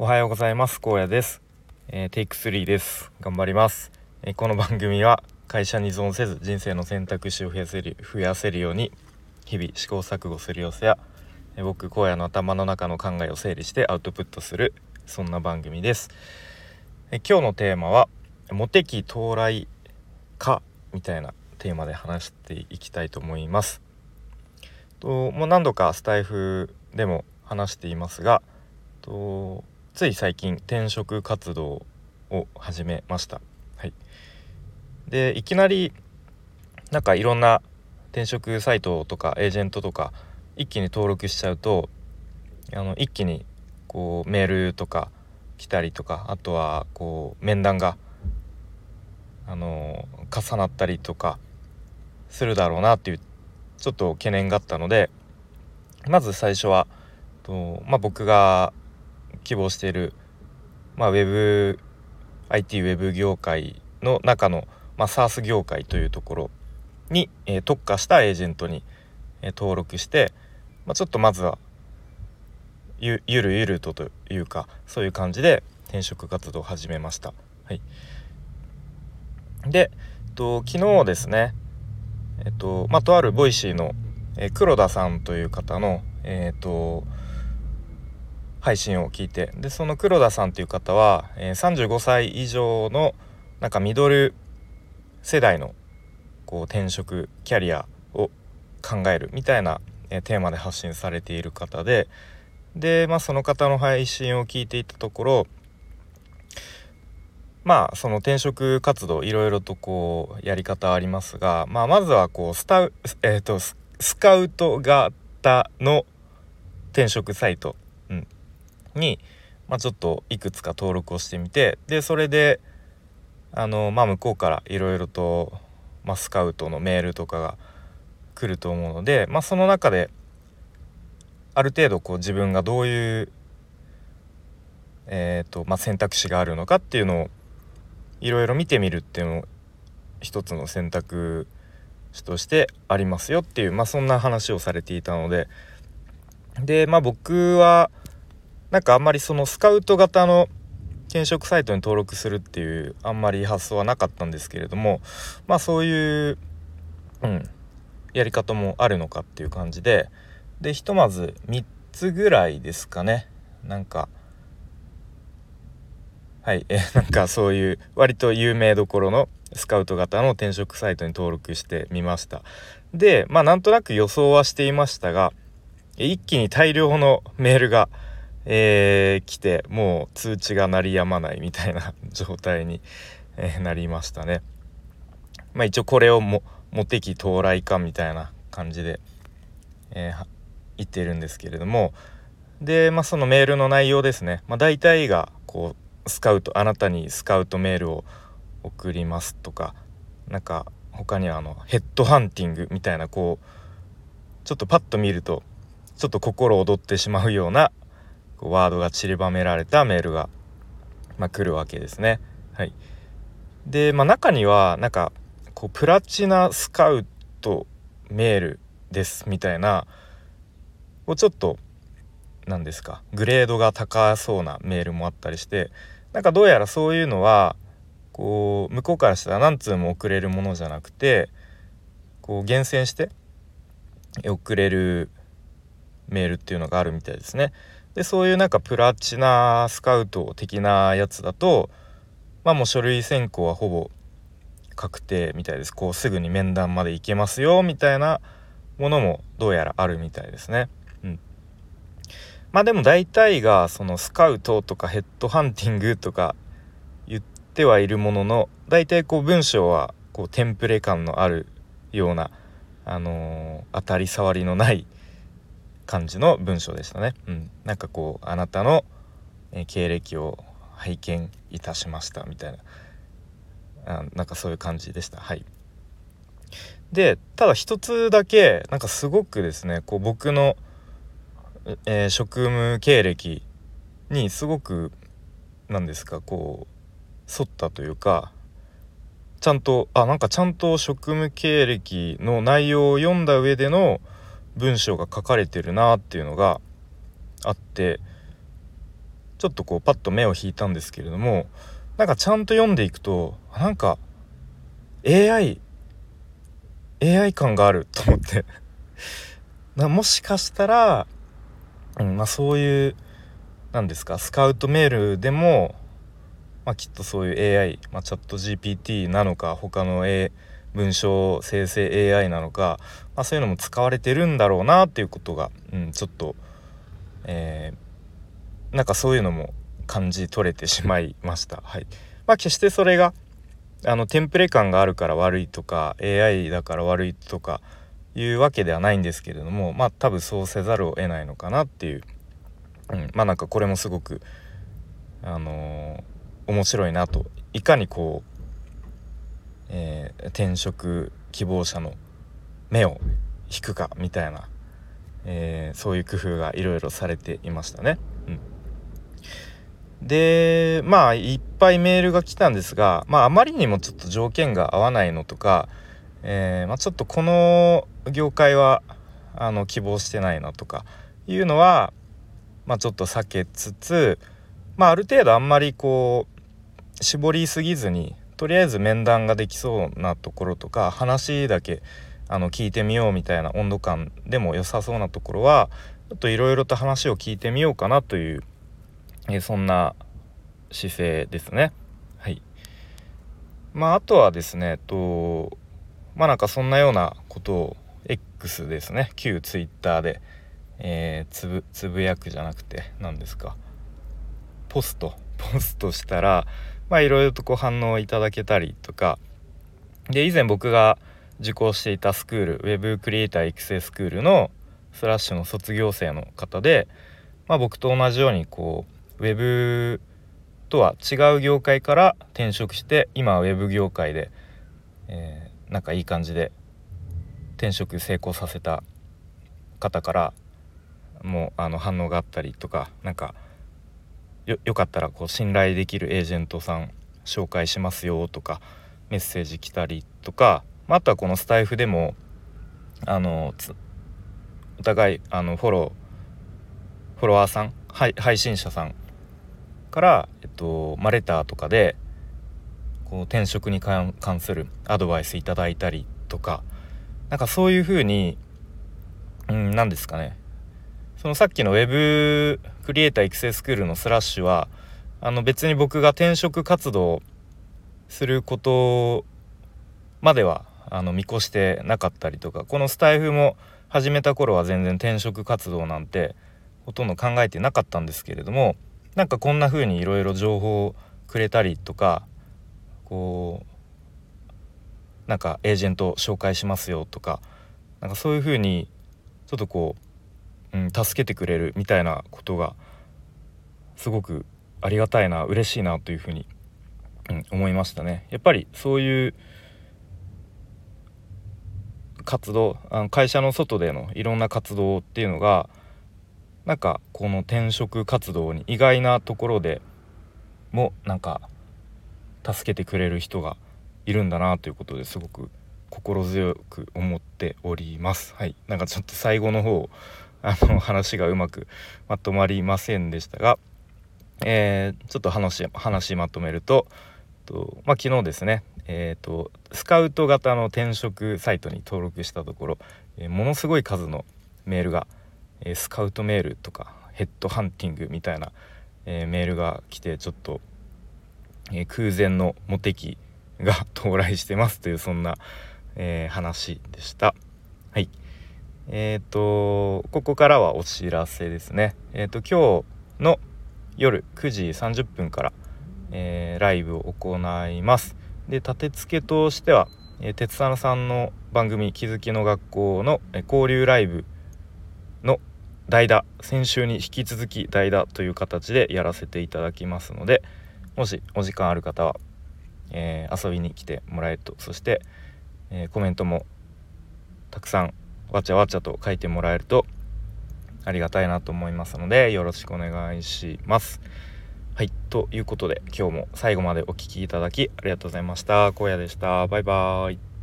おはようございます。荒野です、えー、テイク3です。頑張ります、えー、この番組は会社に依存せず人生の選択肢を増やせる増やせるように日々試行錯誤する様子や、えー、僕荒野の頭の中の考えを整理してアウトプットするそんな番組です、え今日のテーマはモテ期到来かみたいなテーマで話していきたいと思います。ともう何度かスタイフでも話していますがとつい最近転職活動を始めました。はい、でいきなりなんかいろんな転職サイトとかエージェントとか一気に登録しちゃうとあの一気にこうメールとか来たりとかあとはこう面談があの重なったりとかするだろうなっていうちょっと懸念があったのでまず最初はと、まあ、僕が希望している、まあ、ウェブ IT ウェブ業界の中の、まあ、SARS 業界というところに、えー、特化したエージェントに、えー、登録して、まあ、ちょっとまずはゆゆるゆるとというかそういう感じで転職活動を始めました。はい、で、と、昨日ですねえっとまあ、とある Voicy の、えー、黒田さんという方のえっ、と配信を聞いて。でその黒田さんという方は、え、35歳以上のなんかミドル世代のこう転職キャリアを考えるみたいな、え、テーマで発信されている方で。で、まあ、その方の配信を聞いていたところまあその転職活動いろいろとこうやり方ありますが、まあ、まずはこうスタ、えーと、スカウト型の転職サイト、に、まあ、ちょっといくつか登録をしてみてでそれであの、まあ、向こうからいろいろと、まあ、スカウトのメールとかが来ると思うので、まあ、その中である程度こう自分がどういう、えーとまあ、選択肢があるのかっていうのをいろいろ見てみるっていうのも一つの選択肢としてありますよっていう、まあ、そんな話をされていたので。でまあ僕はなんかあんまりそのスカウト型の転職サイトに登録するっていうあんまり発想はなかったんですけれどもまあそういう、うん、やり方もあるのかっていう感じででひとまず3つぐらいですかね。なんかはいえ なんかそういう割と有名どころのスカウト型の転職サイトに登録してみました。でまあなんとなく予想はしていましたが一気に大量のメールがえー、来てもう通知が鳴りやまないみたいな 状態に、えー、なりましたね。まあ一応これをもモテ期到来かみたいな感じで、えー、言ってるんですけれども。で、まあ、そのメールの内容ですね、まあ、大体がこうスカウトあなたにスカウトメールを送りますとか。なんか他にはあのヘッドハンティングみたいなこうちょっとパッと見るとちょっと心躍ってしまうようなこうワードが散りばめられたメールが、まあ、来るわけですね。はい、で、まあ、中にはなんかこうプラチナスカウトメールですみたいなこうちょっと何ですかグレードが高そうなメールもあったりしてなんかどうやらそういうのはこう向こうからしたら何通も送れるものじゃなくてこう厳選して送れるメールっていうのがあるみたいですね。でそういうなんかプラチナスカウト的なやつだとまあもう書類選考はほぼ確定みたいですこうすぐに面談まで行けますよみたいなものもどうやらあるみたいですね。うん、まあでも大体がそのスカウトとかヘッドハンティングとか言ってはいるものの大体こう文章はこうテンプレ感のあるような、あの、当たり障りのない感じの文章でしたね。うん、なんかこうあなたの、え経歴を拝見いたしましたみたいなあなんかそういう感じでした。はい、でただ一つだけなんかすごくですねこう僕の、えー、職務経歴にすごく何ですかこう沿ったというかちゃんとあなんかちゃんと職務経歴の内容を読んだ上での文章が書かれてるなっていうのがあってちょっとこうパッと目を引いたんですけれどもなんかちゃんと読んでいくとなんか AI AI 感があると思って。もしかしたら、うんまあ、そういう何ですかスカウトメールでも、まあ、きっとそういう AI、まあ、チャット GPT なのか他の、A、文章生成 AI なのか、まあ、そういうのも使われてるんだろうなっていうことが、うん、ちょっと、えー、なんかそういうのも感じ取れてしまいました。はいまあ、決してそれがあのテンプレ感があるから悪いとか AI だから悪いとかいうわけではないんですけれどもまあ多分そうせざるを得ないのかなっていう、うん、まあなんかこれもすごくあのー、面白いなといかにこう、えー、転職希望者の目を引くかみたいな、えー、そういう工夫がいろいろされていましたね。でまあいっぱいメールが来たんですが、まあ、あまりにもちょっと条件が合わないのとか、えー、まあ、ちょっとこの業界はあの希望してないなとかいうのは、まあ、ちょっと避けつつ、まあ、ある程度あんまりこう絞りすぎずにとりあえず面談ができそうなところとか話だけあの聞いてみようみたいな温度感でも良さそうなところはちょっといろいろと話を聞いてみようかなというえそんな姿勢ですね。はい。まああとはですね、えっとまあなんかそんなようなことを X ですね旧 Twitter で、えー、つぶつぶやくじゃなくて何ですかポストポストしたらまあいろいろとこう反応いただけたりとか。で以前僕が受講していたスクール Web クリエイター育成スクールのスラッシュの卒業生の方で、まあ、僕と同じようにこうウェブとは違う業界から転職して今はウェブ業界で、えー、なんかいい感じで転職成功させた方からもうあの反応があったりとかなんかよよかったらこう信頼できるエージェントさん紹介しますよとかメッセージ来たりとかあとはこのスタイフでもあのお互いあのフォローフォロワーさん配信者さんから、えっとまあ、レターとかでこう転職に関するアドバイスいただいたりとかなんかそういうふうにうん何ですかね。そのさっきの Web クリエイター育成スクールのスラッシュはあの別に僕が転職活動することまではあの見越してなかったりとかこのスタイフも始めた頃は全然転職活動なんてほとんど考えてなかったんですけれどもなんかこんな風にいろいろ情報をくれたりとかこうなんかエージェント紹介しますよとかなんかそういう風にちょっとこう、うん、助けてくれるみたいなことがすごくありがたいな嬉しいなというふうに、うん、思いましたね。やっぱりそういう活動あの会社の外でのいろんな活動っていうのがなんかこの転職活動に意外なところでもなんか助けてくれる人がいるんだなということですごく心強く思っております。はい、なんかちょっと最後の方あの話がうまくまとまりませんでしたが、えー、ちょっと話話まとめるとと、まあ、昨日ですね、えーと、スカウト型の転職サイトに登録したところ、えー、ものすごい数のメールがえスカウトメールとかヘッドハンティングみたいな、えメールが来てちょっと、え空前のモテ期が 到来してますというそんな、え話でした。はい。え、ー、とここからはお知らせですね。えっ、ー、と今日の夜9時30分から、えー、ライブを行います。で立て付けとしては、えー、鉄佐さんの番組「気づきの学校の」え交流ライブの代打先週に引き続き代打という形でやらせていただきますのでもしお時間ある方は、えー、遊びに来てもらえるとそして、えー、コメントもたくさんわちゃわちゃと書いてもらえるとありがたいなと思いますのでよろしくお願いします。はいということで今日も最後までお聴きいただきありがとうございました。荒野でした。バイバーイ。